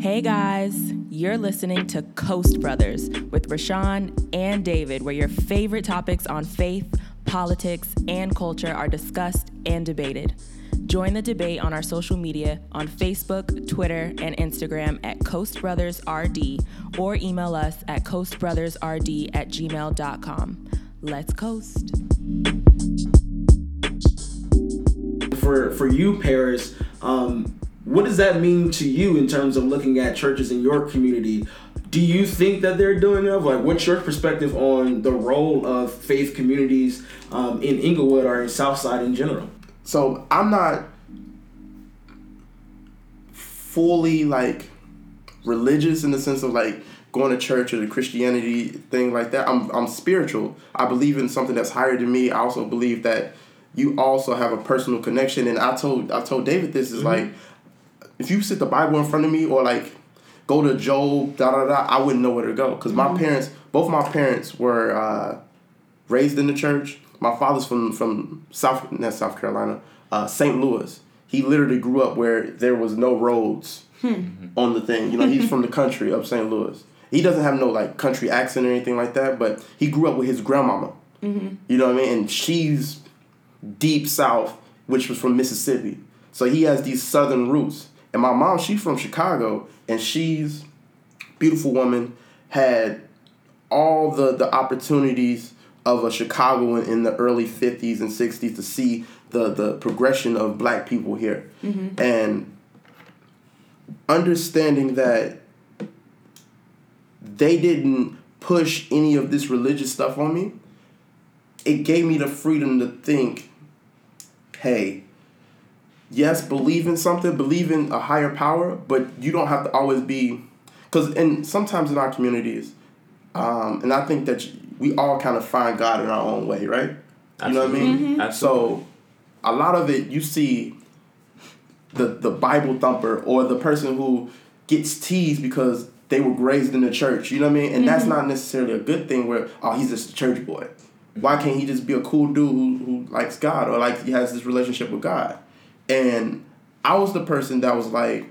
Hey guys, you're listening to Coast Brothers with Rashawn and David, where your favorite topics on faith, politics, and culture are discussed and debated. Join the debate on our social media on Facebook, Twitter, and Instagram at Coast Brothers RD or email us at coastbrothersrd at gmail.com. Let's coast. For for you, Paris, um, what does that mean to you in terms of looking at churches in your community? Do you think that they're doing enough? Like, what's your perspective on the role of faith communities um, in Englewood or in Southside in general? So I'm not fully like religious in the sense of like going to church or the Christianity thing like that. I'm I'm spiritual. I believe in something that's higher than me. I also believe that you also have a personal connection. And I told I told David this is mm-hmm. like if you sit the Bible in front of me or like go to Job, da da da, I wouldn't know where to go because mm-hmm. my parents, both my parents were uh, raised in the church. My father's from from South, not South Carolina, uh, St. Louis. He literally grew up where there was no roads hmm. on the thing. You know, he's from the country of St. Louis. He doesn't have no like country accent or anything like that, but he grew up with his grandmama. Mm-hmm. You know what I mean? And she's deep south, which was from Mississippi. So he has these southern roots. And my mom, she's from Chicago, and she's beautiful woman, had all the the opportunities of a Chicagoan in the early 50s and 60s to see the the progression of black people here. Mm-hmm. And understanding that they didn't push any of this religious stuff on me, it gave me the freedom to think, hey, yes, believe in something, believe in a higher power, but you don't have to always be, because and sometimes in our communities, um, and I think that we all kind of find God in our own way, right? Absolutely. You know what I mean? Mm-hmm. So a lot of it you see the the Bible thumper or the person who gets teased because they were raised in the church. You know what I mean? And mm-hmm. that's not necessarily a good thing. Where oh, he's just a church boy. Why can't he just be a cool dude who, who likes God or like he has this relationship with God? And I was the person that was like,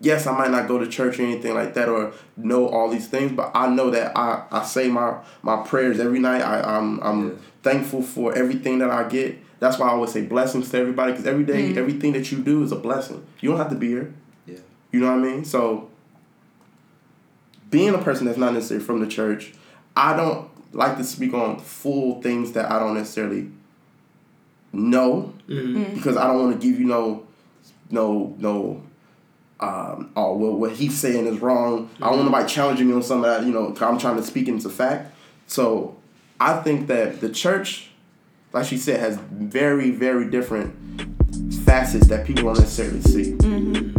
yes, I might not go to church or anything like that or know all these things, but I know that I, I say my my prayers every night. I I'm I'm yeah. thankful for everything that I get. That's why I always say blessings to everybody because every day, mm-hmm. everything that you do is a blessing. You don't have to be here. Yeah. You know what I mean? So being a person that's not necessarily from the church, I don't like to speak on full things that I don't necessarily know mm-hmm. mm-hmm. because I don't want to give you no no no um, oh well what he's saying is wrong. Mm-hmm. I don't want mm-hmm. nobody challenging me on something that you know I'm trying to speak into fact. So I think that the church, like she said, has very very different facets that people don't necessarily see. Mm-hmm.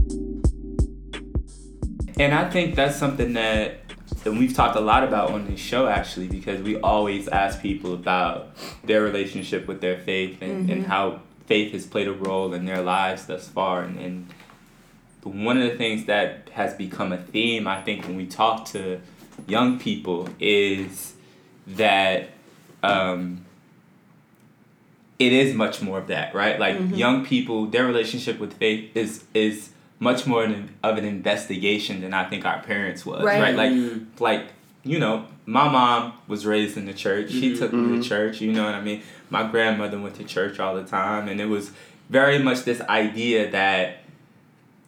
And I think that's something that and we've talked a lot about on this show actually because we always ask people about their relationship with their faith and, mm-hmm. and how faith has played a role in their lives thus far and, and one of the things that has become a theme i think when we talk to young people is that um, it is much more of that right like mm-hmm. young people their relationship with faith is is much more of an investigation than I think our parents was. Right. right? Like mm. like you know, my mom was raised in the church. She mm-hmm. took me to mm-hmm. church. You know what I mean. My grandmother went to church all the time, and it was very much this idea that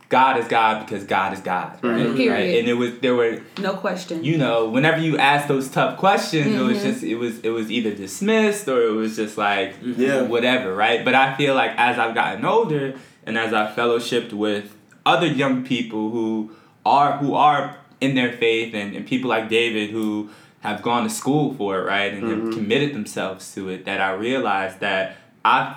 God is God because God is God, right? Mm-hmm. right? And it was there were no question. You know, whenever you ask those tough questions, mm-hmm. it was mm-hmm. just it was it was either dismissed or it was just like yeah. whatever, right? But I feel like as I've gotten older and as I fellowshipped with other young people who are who are in their faith and, and people like David who have gone to school for it, right, and mm-hmm. have committed themselves to it, that I realized that I've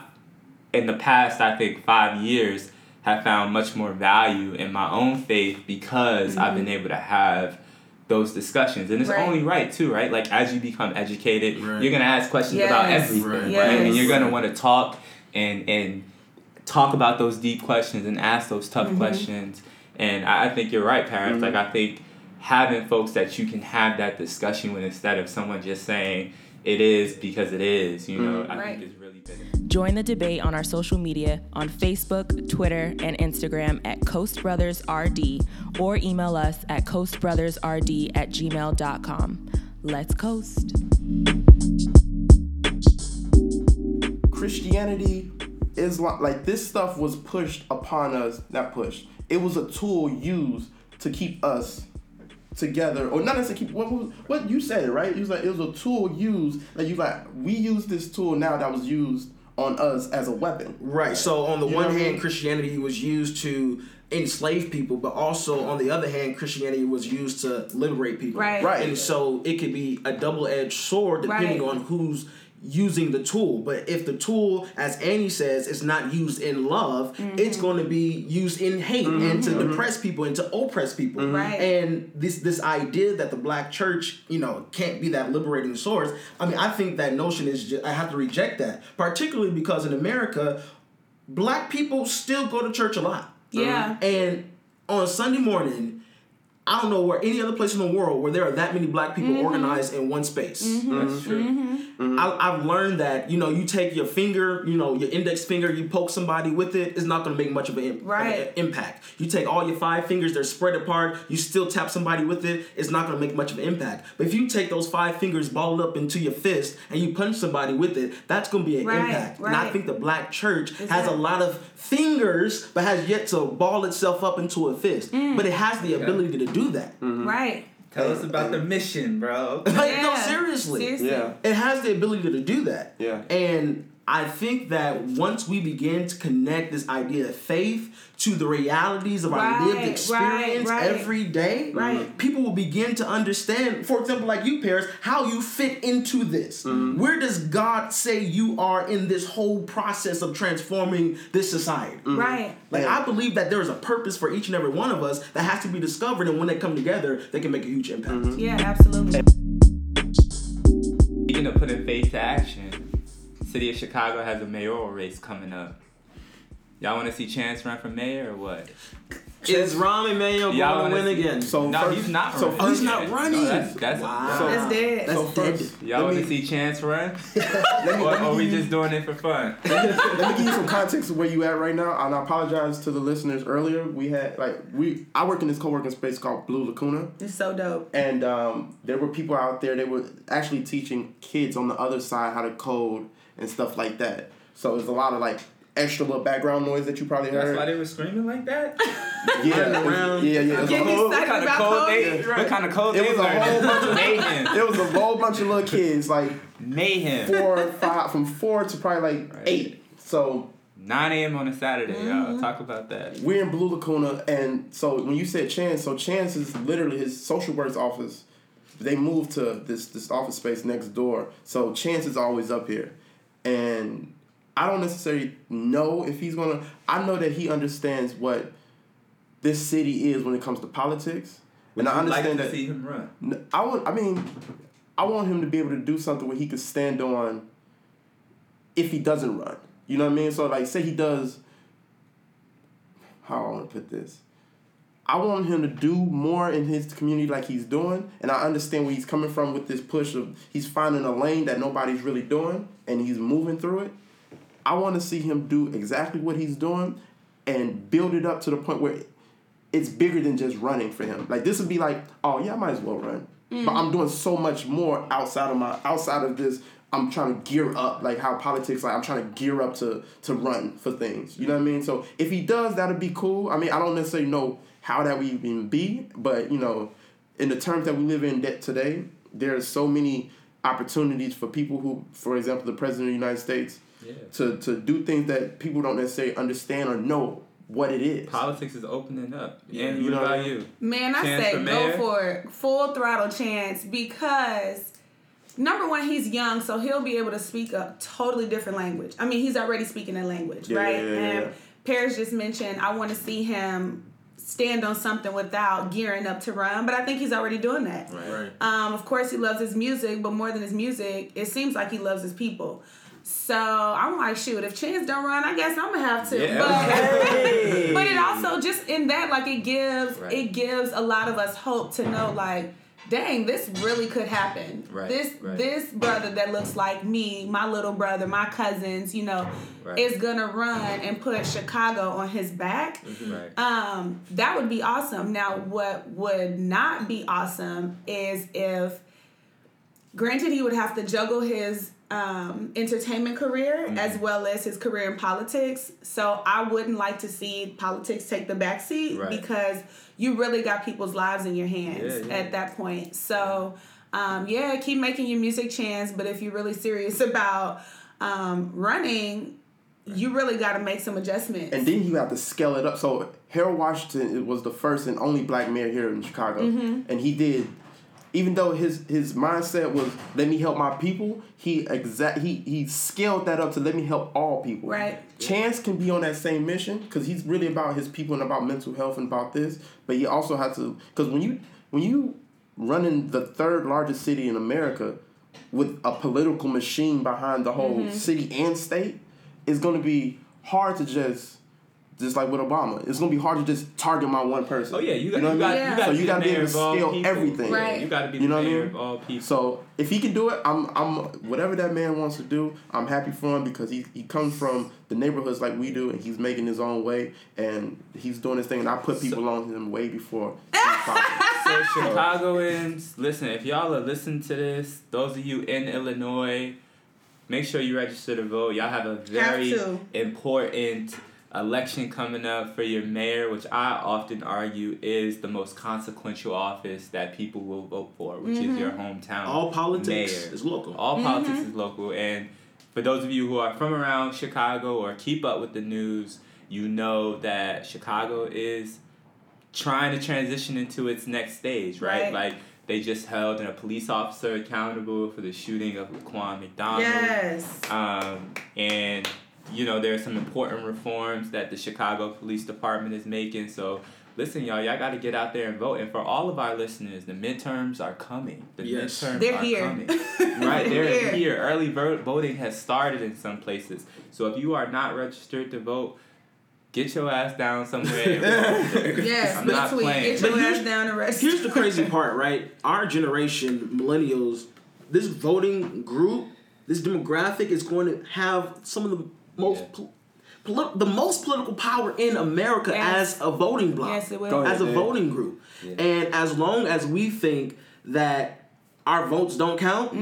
in the past I think five years have found much more value in my own faith because mm-hmm. I've been able to have those discussions and it's right. only right too right like as you become educated right. you're gonna ask questions yes. about everything right, yes. right? and you're gonna want to talk and and talk about those deep questions and ask those tough mm-hmm. questions. And I, I, think you're right, Paris. Mm-hmm. Like I think having folks that you can have that discussion with instead of someone just saying, it is because it is. You know, I Right. think it's really been. Join the debate on our social media on Facebook, Twitter, and Instagram at Coast Brothers RD or email us at coastbrothersrd at gmail.com. Let's coast. Christianity, Islam, like this stuff was pushed upon us, not pushed. It was a tool used to keep us together, or not necessarily keep. What, what you said right? You was like it was a tool used. Like you like we use this tool now that was used on us as a weapon. Right. So on the You one what I hand, mean? Christianity was used to enslave people, but also on the other hand, Christianity was used to liberate people. Right. Right. And so it could be a double-edged sword depending Right. on who's using the tool. But if the tool, as Annie says, is not used in love, it's Mm-hmm. going to be used in hate and to depress people and to oppress people. Right. And this this idea that the black church, you know, can't be that liberating source. I mean, I think that notion is just, I have to reject that, particularly because in America, black people still go to church a lot. Yeah. And on a Sunday morning, I don't know where any other place in the world where there are that many black people Mm-hmm. organized in one space. That's true. I, I've learned that you know you take your finger, you know your index finger, you poke somebody with it, it's not going to make much of an, im- of an impact. You take all your five fingers, they're spread apart, you still tap somebody with it, it's not going to make much of an impact. But if you take those five fingers balled up into your fist and you punch somebody with it, that's going to be an Right, impact. And I think the black church has that- a lot of fingers, but has yet to ball itself up into a fist. Mm. But it has the ability to do that. Right. Tell us about the mission, bro. Like, no, seriously. Seriously. Yeah. It has the ability to do that. Yeah. And I think that once we begin to connect this idea of faith to the realities of our lived experience right. every day, Right. people will begin to understand, for example, like you, Paris, how you fit into this. Mm-hmm. Where does God say you are in this whole process of transforming this society? Right. Like I believe that there is a purpose for each and every one of us that has to be discovered, and when they come together, they can make a huge impact. Mm-hmm. Yeah, absolutely. Speaking of putting faith to action, City of Chicago has a mayoral race coming up. Y'all want to see Chance run for mayor or what? Is Rahm Emanuel Y'all going to win see- again? So no, first- he's not so running. Oh, he's yet. not No, running? that's, that's Wow. So- That's dead. That's So dead. y'all want to see Chance run? let me- or let me are we just doing it for fun? let me give you some context of where you at right now, and I apologize to the listeners earlier. We had like we I work in this co-working space called Blue Lacuna, It's so dope. and um, there were people out there. They were actually teaching kids on the other side how to code and stuff like that. So there's a lot of like extra little background noise that you probably That's heard. why they were screaming like that? yeah, Running around. yeah, yeah. It was, a whole, What kind of about code code? they, Yeah, what kind of code It was a whole bunch of- Mayhem. it was a whole bunch of little kids, like Mayhem. four, five, from four to probably like Right. eight. So 9 a.m. on a Saturday, Mm-hmm. y'all. Talk about that. we're in Blue Lacuna, and so when you said Chance, so Chance is literally his social works office. They moved to this this office space next door, so Chance is always up here, and I don't necessarily know if he's gonna. I know that he understands what this city is when it comes to politics, and I Would you like understand to that. see him run. I want. I mean, I want him to be able to do something where he could stand on. If he doesn't run, you know what I mean. So like, say he does. How I want to put this. I want him to do more in his community like he's doing, and I understand where he's coming from with this push of he's finding a lane that nobody's really doing, and he's moving through it. I want to see him do exactly what he's doing, and build it up to the point where it's bigger than just running for him. Like this would be like, oh yeah, I might as well run. But mm-hmm. I'm doing so much more outside of my outside of this. I'm trying to gear up, like how politics. Like I'm trying to gear up to to run for things. You know what I mean? So if he does, that'd be cool. I mean, I don't necessarily know how that would even be, but you know, in the terms that we live in that today, there's so many opportunities for people who, for example, the president of the United States, Yeah. to to do things that people don't necessarily understand or know what it is. Politics is opening up. Yeah, Yeah, you you know what what I about you? Man, I Chance say go for it. Full throttle chance because number one, he's young, so he'll be able to speak a totally different language. I mean, he's already speaking a language, Yeah, right? yeah, yeah, and. Paris just mentioned I want to see him stand on something without gearing up to run, but I think he's already doing that. Right. Um, of course, he loves his music, but more than his music, it seems like he loves his people. So I'm like, shoot, if Chance don't run, I guess I'm gonna have to. Yeah. But, but it also just in that, like, it gives Right. it gives a lot of us hope to know, like, dang, this really could happen. Right, This right. this brother that looks like me, my little brother, my cousins, you know, Right. is gonna run and put Chicago on his back. Right. Um, that would be awesome. Now, what would not be awesome is if, granted, he would have to juggle his um, entertainment career Mm-hmm. as well as his career in politics. So I wouldn't like to see politics take the backseat because you really got people's lives in your hands Yeah, yeah. at that point. So. Um, yeah, keep making your music chance, but if you're really serious about um, running, you really got to make some adjustments. And then you have to scale it up. So Harold Washington was the first and only black mayor here in Chicago, Mm-hmm. and he did. Even though his his mindset was let me help my people, he exact he he scaled that up to let me help all people. Right. Chance can be on that same mission because he's really about his people and about mental health and about this. But he also has to because when you when you running the third largest city in America with a political machine behind the whole Mm-hmm. city and state, it's going to be hard to just just like with Obama. It's going to be hard to just target my one person. Oh yeah, you got know you what got? Yeah. you got So to you be gotta be able to of scale people. everything. Yeah, Right. You got to be You the know what I mean? of all people. So if he can do it, I'm I'm whatever that man wants to do. I'm happy for him because he he comes from the neighborhoods like we do, and he's making his own way, and he's doing his thing. And I put people on him way before. So Chicagoans, listen, if y'all are listening to this, those of you in Illinois, make sure you register to vote. Y'all have a very to. important election coming up for your mayor, which I often argue is the most consequential office that people will vote for, which is your hometown. All politics mayor. is local. All politics is local. And for those of you who are from around Chicago or keep up with the news, you know that Chicago is trying to transition into its next stage, right? Right. Like they just held a police officer accountable for the shooting of Laquan McDonald. yes. Um, and you know there are some important reforms that the Chicago Police Department is making. So listen, y'all, y'all got to get out there and vote. And for all of our listeners, the midterms are coming. The Yes. midterms They're are here. coming. right, they're Here. here. Early vote voting has started in some places. So if you are not registered to vote, get your ass down somewhere. Yes. I'm Big not tweet. playing. Get your But ass down and rest. Here's the crazy part, right? Our generation, millennials, this voting group, this demographic is going to have some of the most Yeah. pol- poli- the most political power in America Yes. as a voting bloc. Yes, it will. Go ahead, as a Dave. voting group. Yeah. And as long as we think that our votes don't count,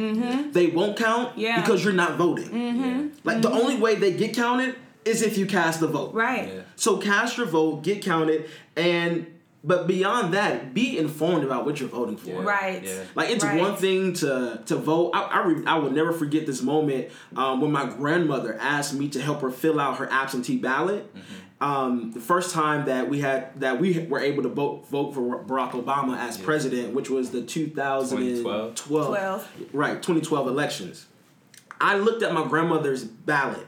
they won't count Mm-hmm. Yeah. because you're not voting. Yeah. Like the only way they get counted is if you cast the vote. Right. Yeah. So cast your vote, get counted, and but beyond that, be informed about what you're voting for. Yeah. Right. Yeah. Like it's Right. one thing to to vote. I I, re, I will never forget this moment um, when my grandmother asked me to help her fill out her absentee ballot. Um, the first time that we had that we were able to vote vote for Barack Obama as president, which was the 2012 Twelve. right 2012 elections. I looked at my grandmother's ballot.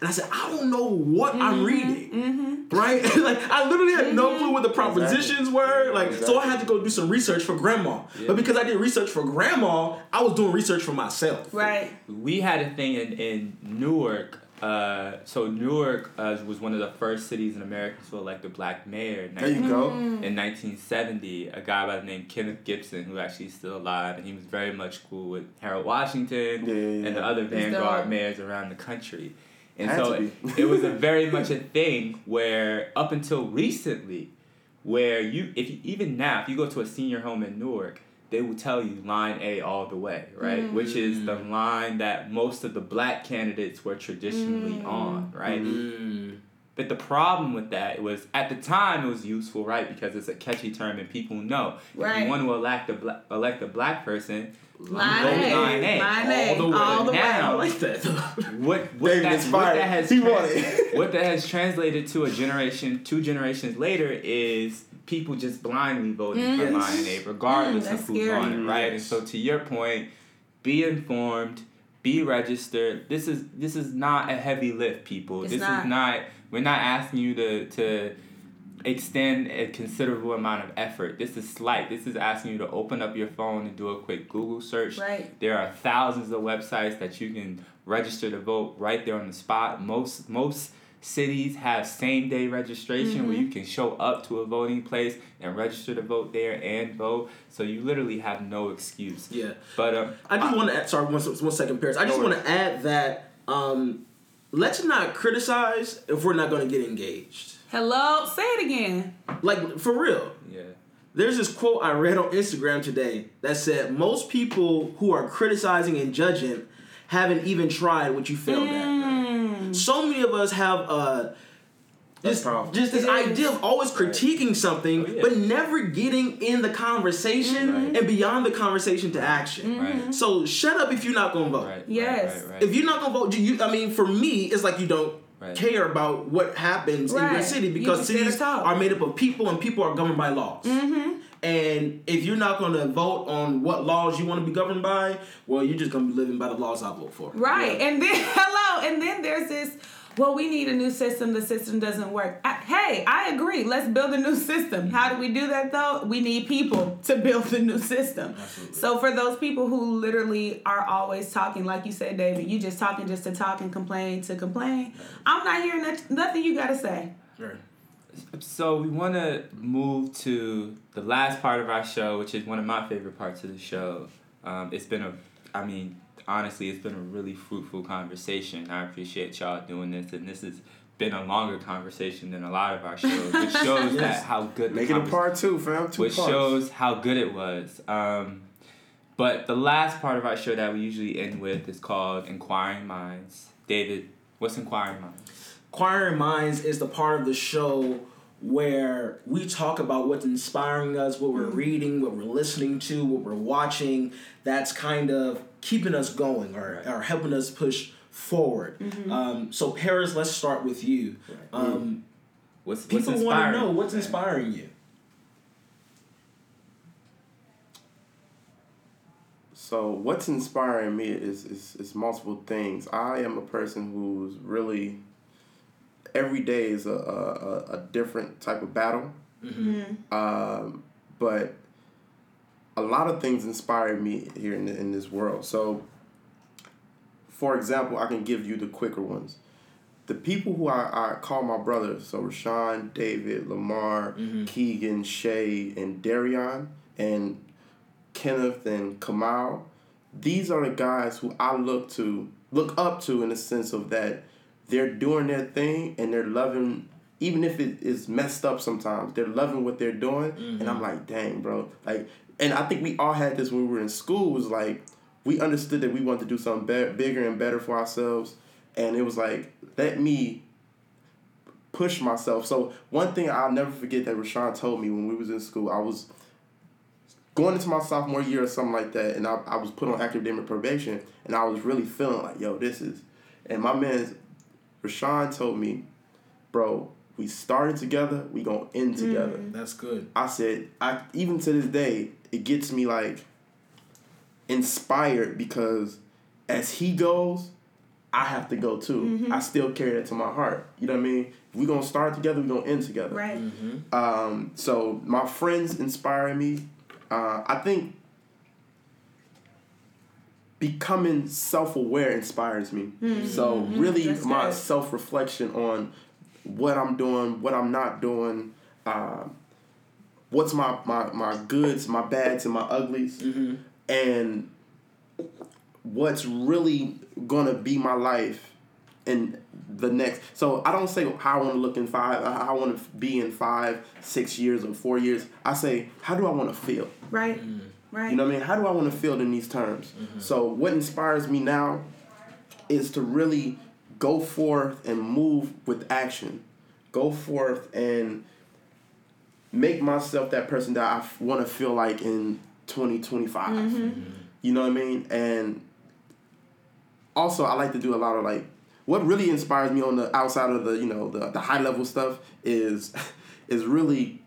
And I said, I don't know what Mm-hmm. I'm reading, right? like I literally had no clue what the propositions were. Like, so I had to go do some research for grandma. But because I did research for grandma, I was doing research for myself. Right. we had a thing in, in Newark. Uh, so Newark uh, was one of the first cities in America to elect a black mayor. in There you go. Mm-hmm. in 1970, a guy by the name Kenneth Gibson, who actually is still alive, and he was very much cool with Harold Washington Yeah, yeah, and the other That's vanguard dope. mayors around the country. And so it, it was a very much a thing where up until recently, where you if you, even now if you go to a senior home in Newark, they will tell you line A all the way, right? Which is the line that most of the black candidates were traditionally on, right? Mm. But the problem with that was at the time it was useful, right? Because it's a catchy term and people know. If Right. you want to elect a black, elect a black person, Line Go A. line A. Line A. All the way. All the Now- way. like that. what what David that, what that has trans- what that has translated to a generation, two generations later, is people just blindly voting for Yes. line A, regardless Mm, of who's scary. on it, right? And so, to your point, be informed, be registered. This is this is not a heavy lift, people. It's this not. is not. We're not asking you to to extend a considerable amount of effort. This is slight. This is asking you to open up your phone and do a quick Google search. Right. There are thousands of websites that you can register to vote right there on the spot. Most most cities have same day registration where Mm-hmm. you can show up to a voting place and register to vote there and vote. So you literally have no excuse. Yeah. But um, I just want to add, sorry, one, one second, Paris. I just want to add that um, let's not criticize if we're not going to get engaged. Hello, say it again. Like, for real. yeah. There's this quote I read on Instagram today that said, Most people who are criticizing and judging haven't even tried what you failed Mm. at. So many of us have uh, That's just, powerful. just this idea of always critiquing something, Oh, yeah. but never getting in the conversation Right. and beyond the conversation to action. Right. So shut up if you're not gonna vote. Right. Yes. Right, right, right. If you're not gonna vote, you I mean, for me, it's like you don't Right. care about what happens in your city because just there to cities are made up of people and people are governed by laws. Mm-hmm. And if you're not gonna vote on what laws you want to be governed by, well, you're just gonna be living by the laws I vote for. Right. And then hello, and then there's this well, we need a new system. The system doesn't work. I, hey, I agree. Let's build a new system. How do we do that though? We need people to build the new system. Absolutely. So for those people who literally are always talking, like you said, David, you just talking just to talk and complain to complain. I'm not hearing that, nothing you gotta say. Right. So we want to move to the last part of our show, which is one of my favorite parts of the show. Um, it's been a, I mean, honestly, it's been a really fruitful conversation. I appreciate y'all doing this, and this has been a longer conversation than a lot of our shows, which shows that how good. the Make it a part two, fam. Two which parts. shows how good it was. Um, but the last part of our show that we usually end with is called Inquiring Minds. David, what's Inquiring Minds? Inquiring Minds is the part of the show where we talk about what's inspiring us, what we're reading, what we're listening to, what we're watching. That's kind of keeping us going or, or helping us push forward. Um, so, Paris, let's start with you. Um, What's, what's people want to know what's inspiring you. So what's inspiring me is, is is multiple things. I am a person who's really every day is a a, a- a different type of battle. Um, but a lot of things inspire me here in, in this world. So, for example, I can give you the quicker ones. The people who I, I call my brothers, so Rashawn, David, Lamar, mm-hmm. Keegan, Shay, and Darion, and Kenneth and Kamal, these are the guys who I look to look up to in the sense of that they're doing their thing and they're loving even if it is messed up sometimes, they're loving what they're doing. And I'm mm-hmm. like, dang, bro. Like and I think we all had this when we were in school was like we understood that we wanted to do something be- bigger and better for ourselves. And it was like, let me push myself. So one thing I'll never forget that Rashawn told me when we was in school, I was going into my sophomore year or something like that, and I, I was put on academic probation, and I was really feeling like, yo, this is, and my man, Rashawn told me, bro, we started together, we gonna end mm. together. That's good. I said, I even to this day, it gets me like inspired because as he goes, I have to go too. Mm-hmm. I still carry that to my heart. You know what I mean? If we gonna start together, we gonna end together. Right. Mm-hmm. Um, so my friends inspire me. Uh, I think becoming self-aware inspires me. Mm. So mm-hmm. really, That's my self-reflection on what I'm doing, what I'm not doing, uh, what's my, my my goods, my bads, and my uglies, and what's really gonna be my life in the next. So I don't say how I want to look in five, uh, how I want to be in five, six years, or four years. I say how do I want to feel. Right. Right. You know what I mean? How do I want to feel in these terms? So what inspires me now is to really go forth and move with action. Go forth and make myself that person that I want to feel like in 2025. Mm-hmm. Mm-hmm. You know what I mean? And also I like to do a lot of like what really inspires me on the outside of the, you know, the, the high level stuff is is really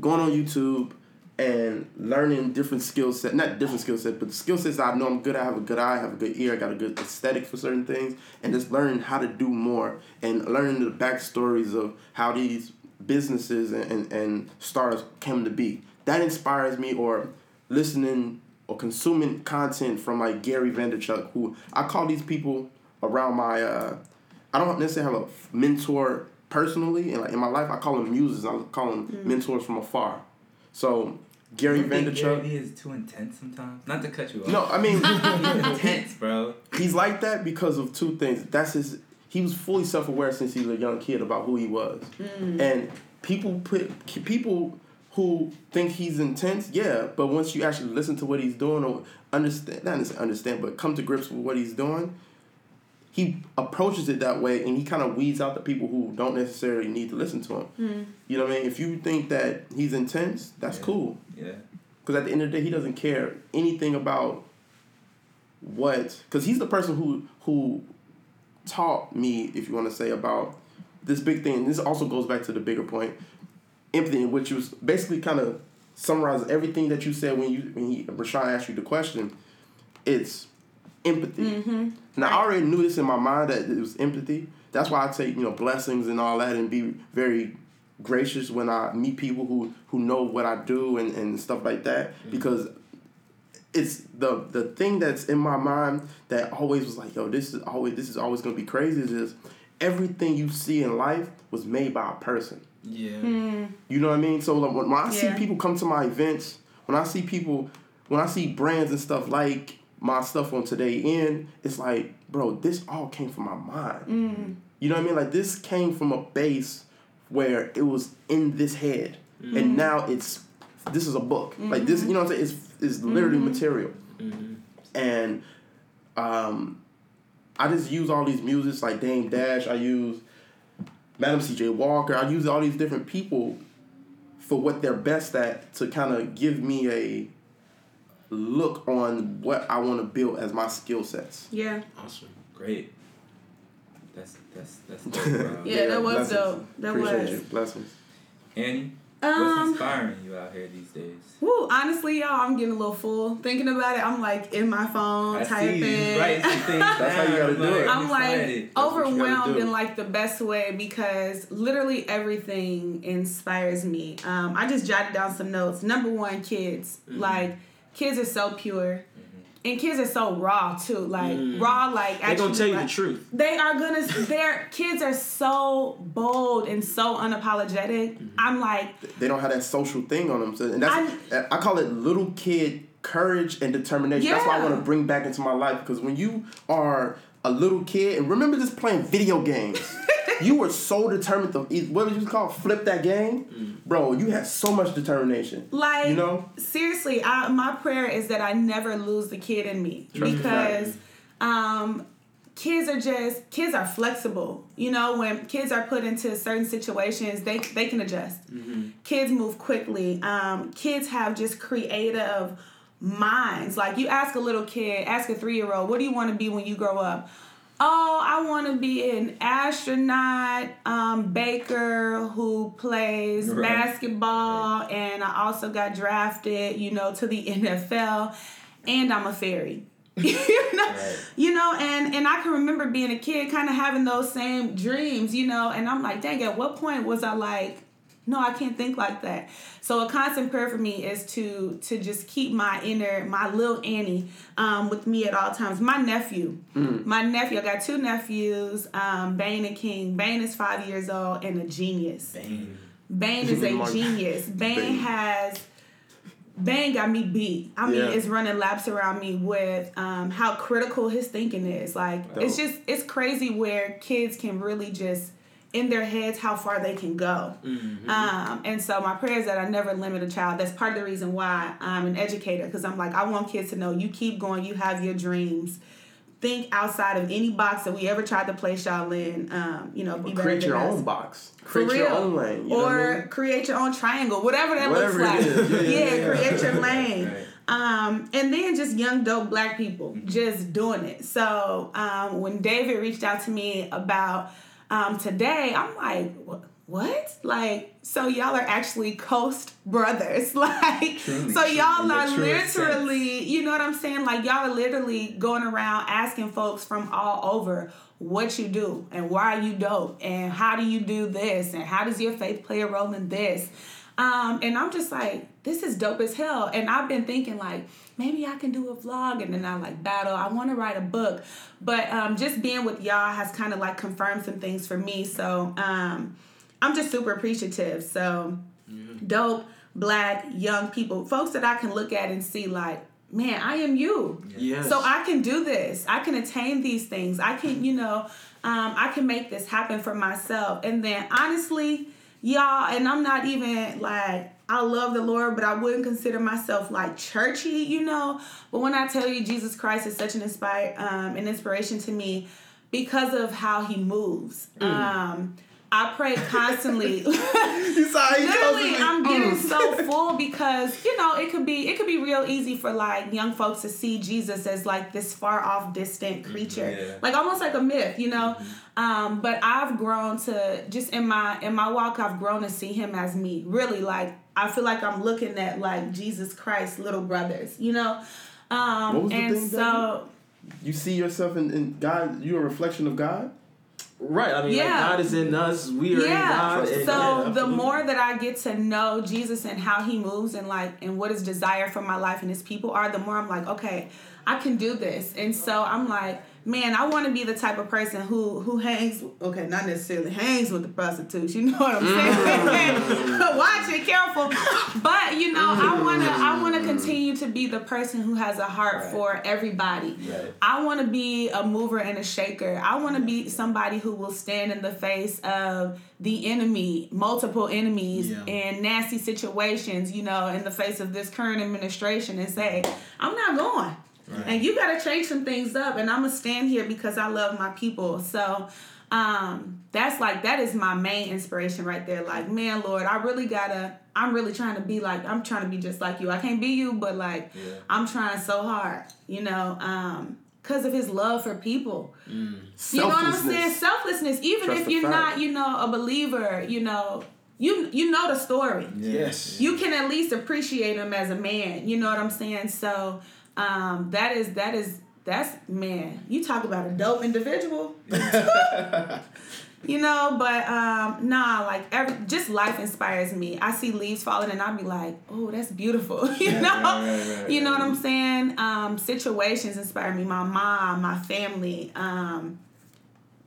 going on YouTube and learning different skill set, not different skill set, but the skill sets I know I'm good. I have a good eye, I have a good ear, I got a good aesthetic for certain things, and just learning how to do more and learning the backstories of how these businesses and, and, and stars came to be. That inspires me, or listening or consuming content from like Gary Vaynerchuk, who I call these people around my uh, I don't necessarily have a mentor personally, and like in my life, I call them muses. I call them Mm. mentors from afar. So Gary You think Gary Vaynerchuk. Vee is too intense sometimes. Not to cut you off. No, I mean He's intense, bro. he's like that because of two things. That's his. He was fully self aware since he was a young kid about who he was, mm. and people put people who think he's intense. Yeah, but once you actually listen to what he's doing or understand, not necessarily understand, but come to grips with what he's doing, he approaches it that way, and he kind of weeds out the people who don't necessarily need to listen to him. Hmm. You know what I mean? If you think that he's intense, that's Yeah. cool. Yeah. Because at the end of the day, he doesn't care anything about what. Because he's the person who who taught me, if you want to say, about this big thing. And This also goes back to the bigger point, empathy, which was basically kind of summarizes everything that you said when you when he Rashawn asked you the question. It's empathy. Mm-hmm. Now I already knew this in my mind that it was empathy. That's why I take you know blessings and all that and be very gracious when I meet people who who know what I do and, and stuff like that mm-hmm. because it's the the thing that's in my mind that always was like yo this is always this is always gonna be crazy is just everything you see in life was made by a person. Yeah. Hmm. You know what I mean? So like, when, when I see people come to my events, when I see people, when I see brands and stuff like my stuff on Today In, it's like, bro, this all came from my mind. Mm. You know what I mean? Like this came from a base where it was in this head, and mm. now it's this is a book. Like this, mm-hmm. you know what I'm saying? It's it's literally mm-hmm. material, mm-hmm. and um, I just use all these musics like Dame Dash. I use Madam C.J. Walker. I use all these different people for what they're best at to kind of give me a look on what I want to build as my skill sets. Yeah. Awesome. Great. That's that's that's dope, bro. Yeah, that was blessings. dope. That Appreciate was. you. Blessings. Annie, what's Um, inspiring you out here these days? Woo, honestly, y'all, I'm getting a little full. Thinking about it, I'm like in my phone, I typing. see you writing some things That's how you gotta do it. I'm excited. like That's what you gotta overwhelmed in like the best way because literally everything inspires me. Um, I just jotted down some notes. Number one, kids. Mm-hmm. Like kids are so pure, and kids are so raw too. Like raw, like They're gonna tell you the truth. They are gonna. Their kids are so bold and so unapologetic. Mm-hmm. I'm like, They don't have that social thing on them, so, and that's I, call it little kid courage and determination. That's what I want to bring back into my life because when you are a little kid and remember just playing video games. you were so determined to what did you call flip that game, bro. You had so much determination. Like You know? seriously, I, my prayer is that I never lose the kid in me Trust because um, kids are just kids are flexible. You know, when kids are put into certain situations, they they can adjust. Kids move quickly. Um, kids have just creative minds. Like you ask a little kid, ask a three year old, what do you want to be when you grow up? Oh, I want to be an astronaut, um, baker who plays Right. basketball, and I also got drafted, you know, to the NFL, and I'm a fairy. you know, Right. you know, and and I can remember being a kid, kind of having those same dreams, you know, and I'm like, dang, at what point was I like, no, I can't think like that. So a constant prayer for me is to to just keep my inner, my little Annie, um, with me at all times. My nephew, my nephew, I got two nephews, um, Bane and King. Bane is five years old and a genius. Bang. Bane is a genius. Bane Bane. has Bane got me beat. I mean, Yeah. it's running laps around me with um, how critical his thinking is. Like, it's just it's crazy where kids can really just in their heads how far they can go. Um, and so my prayer is that I never limit a child. That's part of the reason why I'm an educator because I'm like I want kids to know you keep going, you have your dreams. Think outside of any box that we ever tried to place y'all in. Um, you know, be Create your us. own box. Create your own lane. You or I mean? create your own triangle, whatever that Whatever looks like. Yeah, yeah, yeah. create your lane. Right. Um, and then just young, dope black people Mm-hmm. just doing it. So um, when David reached out to me about um, today, I'm like, what? Like, so y'all are actually Coast brothers. Like, so y'all are literally, you know what I'm saying? Like, y'all are literally going around asking folks from all over what you do and why are you dope and how do you do this and how does your faith play a role in this. Um, and I'm just like, this is dope as hell. And I've been thinking like, maybe I can do a vlog and then I like battle. I want to write a book. But um, just being with y'all has kind of like confirmed some things for me. So um, I'm just super appreciative. So dope, black, young people, folks that I can look at and see like, man, I am you. Yes. So I can do this. I can attain these things. I can, you know, um, I can make this happen for myself. And then honestly, y'all, and I'm not even like I love the Lord, but I wouldn't consider myself like churchy, you know. But when I tell you Jesus Christ is such an inspire um, an inspiration to me because of how he moves. Um, I pray constantly. You saw how Literally, chose? I'm getting Mm. so full because you know it could be it could be real easy for like young folks to see Jesus as like this far off, distant creature, Yeah. like almost like a myth, you know. Um, but I've grown to just in my in my walk, I've grown to see him as me. Really, like I feel like I'm looking at like Jesus Christ, little brothers, you know. Um, What was the and thing, so You see yourself in, in God. You're a reflection of God. Right. I mean, like, Yeah. God is in us. We are in yeah God. so yeah, the more that i get to know jesus and how he moves and like and what his desire for my life and his people are the more i'm like okay i can do this and so i'm like man i want to be the type of person who who hangs okay not necessarily hangs with the prostitutes you know what i'm saying mm. watch it careful but you know i want to i want to continue to be the person who has a heart Right. for everybody Right. I want to be a mover and a shaker. I want to be somebody who will stand in the face of the enemy, multiple enemies, Yeah. and nasty situations, you know, in the face of this current administration and say, I'm not going. And you got to change some things up. And I'm going to stand here because I love my people. So, um, that's like, that is my main inspiration right there. Like, man, Lord, I really got to, I'm really trying to be like, I'm trying to be just like you. I can't be you, but like, Yeah. I'm trying so hard, you know, um, because of his love for people. You know what I'm saying? Selflessness. Even Trust if you're not, you know, a believer, you know, you you know the story. Yes. You can at least appreciate him as a man. You know what I'm saying? So um, that is that is that's man. You talk about a dope individual. you know, but um, nah, like every just life inspires me. I see leaves falling and I'll be like, oh, that's beautiful. you know, right, right, you know what I'm saying? Um, situations inspire me. My mom, my family. Um,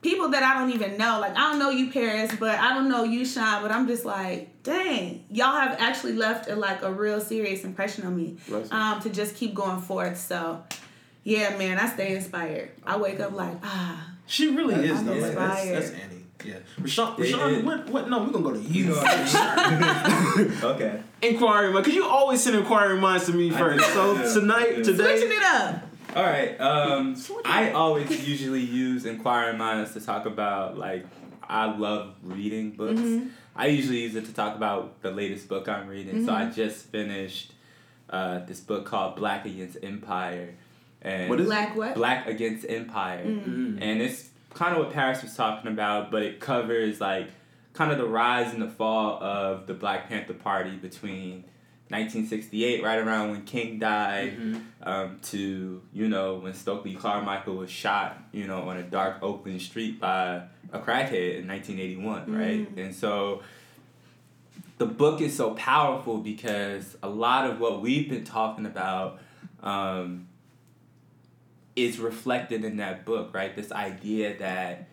people that I don't even know. Like I don't know you, Paris, but I don't know you, Sean. But I'm just like, dang, y'all have actually left a, like a real serious impression on me. Bless. Um, to just keep going forth. So, yeah, man, I stay inspired. I wake up like, ah, She really is I'm though. Like, that's, inspired. that's Annie. Yeah. Rashawn, Yeah, Rashawn yeah. what, what? No, we're gonna go to you. You okay. inquiring mind, cause you always send inquiring minds to me first. So I tonight, Yeah. switching it up. All right. Um, I always usually use inquiring minds to talk about like I love reading books. Mm-hmm. I usually use it to talk about the latest book I'm reading. So I Mm-hmm. just finished uh, this book called Black Against Empire, and What is- Black what? Black Against Empire, Mm. and it's kind of what Paris was talking about, but it covers like kind of the rise and the fall of the Black Panther Party between 1968, right around when King died, um, to you know when Stokely Carmichael was shot, you know, on a dark Oakland street by a crackhead in 1981, right? And so the book is so powerful because a lot of what we've been talking about um, is reflected in that book, right? This idea that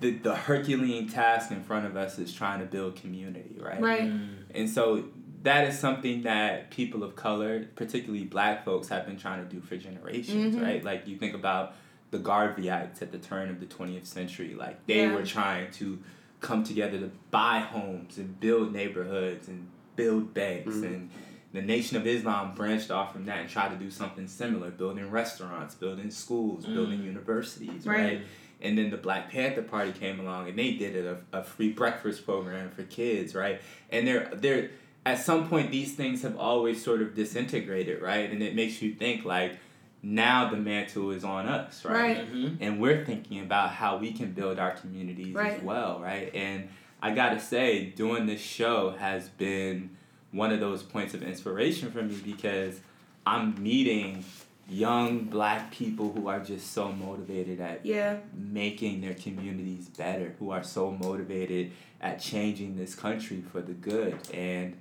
the, the Herculean task in front of us is trying to build community, right? Right. And so that is something that people of color, particularly black folks, have been trying to do for generations, Mm-hmm. right? Like you think about the Garveyites at the turn of the 20th century, like they Yeah. were trying to come together to buy homes and build neighborhoods and build banks and the Nation of Islam branched off from that and tried to do something similar, building restaurants, building schools, building universities, Right. right? And then the Black Panther Party came along and they did it a, a free breakfast program for kids, right? And they're they're at some point these things have always sort of disintegrated, right? And it makes you think like now the mantle is on us, right? Right. Mm-hmm. And we're thinking about how we can build our communities Right. as well, right? And I gotta say, doing this show has been one of those points of inspiration for me because I'm meeting young black people who are just so motivated at Yeah. making their communities better, who are so motivated at changing this country for the good. And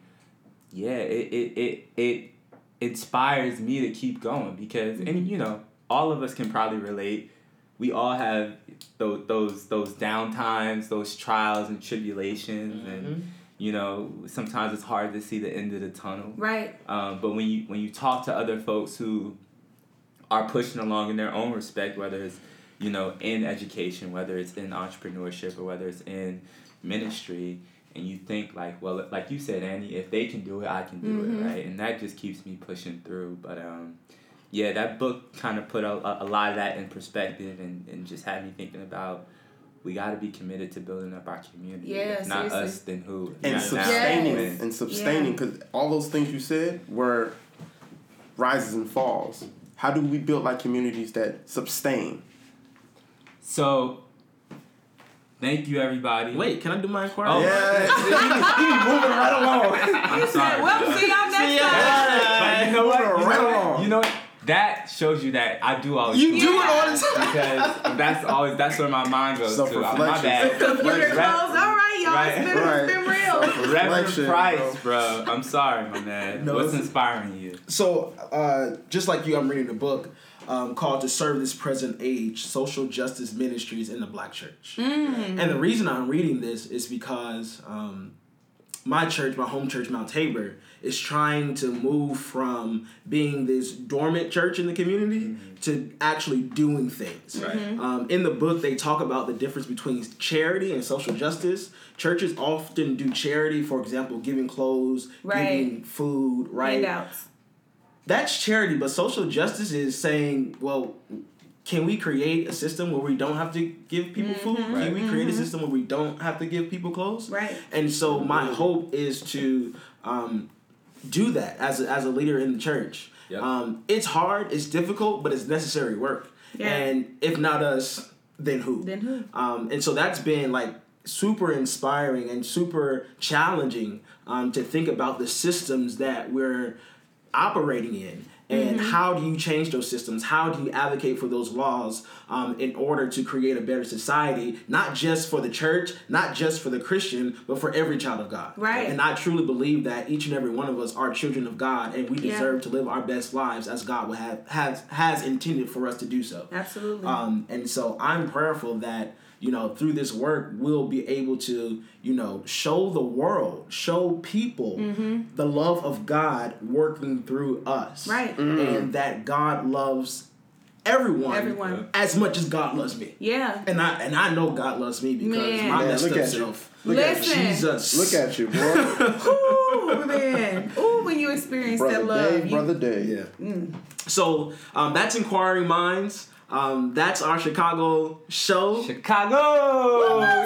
yeah, it it, it, it inspires me to keep going because and you know, all of us can probably relate. We all have those those those down times, those trials and tribulations and you know, sometimes it's hard to see the end of the tunnel. Right. Um, but when you when you talk to other folks who are pushing along in their own respect, whether it's you know in education, whether it's in entrepreneurship, or whether it's in ministry, and you think like, well, like you said, Annie, if they can do it, I can do Mhm. it, right? And that just keeps me pushing through. But um, yeah, that book kind of put a, a, a lot of that in perspective, and, and just had me thinking about. We got to be committed to building up our community. Yeah, if not seriously. us, then who? and Not sustaining then- and sustaining because all those things you said were rises and falls. How do we build like communities that sustain? So, thank you, everybody. Wait, can I do my inquiry? Oh. moving right along. I'm sorry. Well, see y'all next See time. ya. But you know what? You know what? along. You know what? That shows you that I do always. You do it all the time. because that's always that's where my mind goes to. I'm my bad. Computer Re- closed. All right, y'all. Right. It's been, Right. it's been real. Reverend Reflection, Price, bro. I'm sorry, my man. No, What's inspiring you? So, uh, just like you, I'm reading a book um, called "To Serve This Present Age: Social Justice Ministries in the Black Church." And the reason I'm reading this is because um, my church, my home church, Mount Tabor, is trying to move from being this dormant church in the community to actually doing things. Um, in the book, they talk about the difference between charity and social justice. Churches often do charity, for example, giving clothes, Right. giving food, right? Handouts. That's charity, but social justice is saying, well, can we create a system where we don't have to give people food? Can we create a system where we don't have to give people clothes? Right. And so my hope is to um, do that as a, as a leader in the church. Yep. Um, it's hard, it's difficult, but it's necessary work. Yeah. And if not us, then who? Then who? Um, and so that's been like super inspiring and super challenging um, to think about the systems that we're operating in and how do you change those systems how do you advocate for those laws um, in order to create a better society not just for the church not just for the christian but for every child of god Right. and i truly believe that each and every one of us are children of god and we Yeah. deserve to live our best lives as god would have has has intended for us to do so Absolutely. um, and so I'm prayerful that, you know, through this work, we'll be able to, you know, show the world, show people mm-hmm. the love of God working through us. Right. Mm. And that God loves everyone, Everyone. as much as God loves me. yeah. And I and I know God loves me because Man. my Man, messed look up at you. self. Look at Listen. Jesus. Look at you, boy. Ooh, man. Ooh, when you experience that brother love. Dave, you- brother Dave. Yeah. So um, that's Inquiring Minds. Um, that's our Chicago show. Chicago.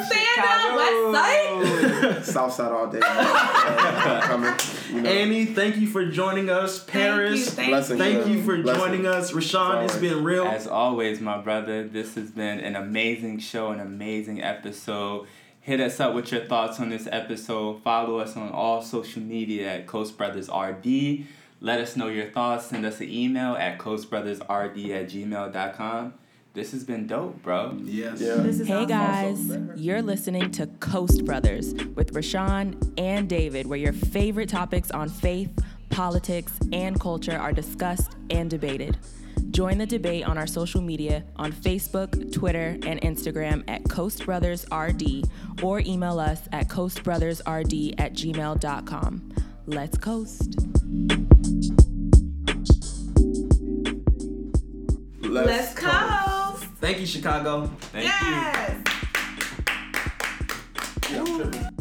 stand up, West Side. Southside all day. Coming, you know. Annie, thank you for joining us. Paris, Thank you. Blessings, Thank you for Blessings. joining us. Rashawn, it's been real. As always, my brother, this has been an amazing show, an amazing episode. Hit us up with your thoughts on this episode. Follow us on all social media at Coast Brothers RD. Let us know your thoughts. Send us an email at coastbrothersrd at gmail.com. This has been dope, bro. yes. Yeah. This is Hey awesome. guys, you're listening to Coast Brothers with Rashawn and David, where your favorite topics on faith, politics, and culture are discussed and debated. Join the debate on our social media on Facebook, Twitter, and Instagram at Coast Brothers RD or email us at coastbrothersrd at gmail.com. Let's coast. Let's go. Thank you, Chicago. Thank you. Yes. Yeah, I'm tripping.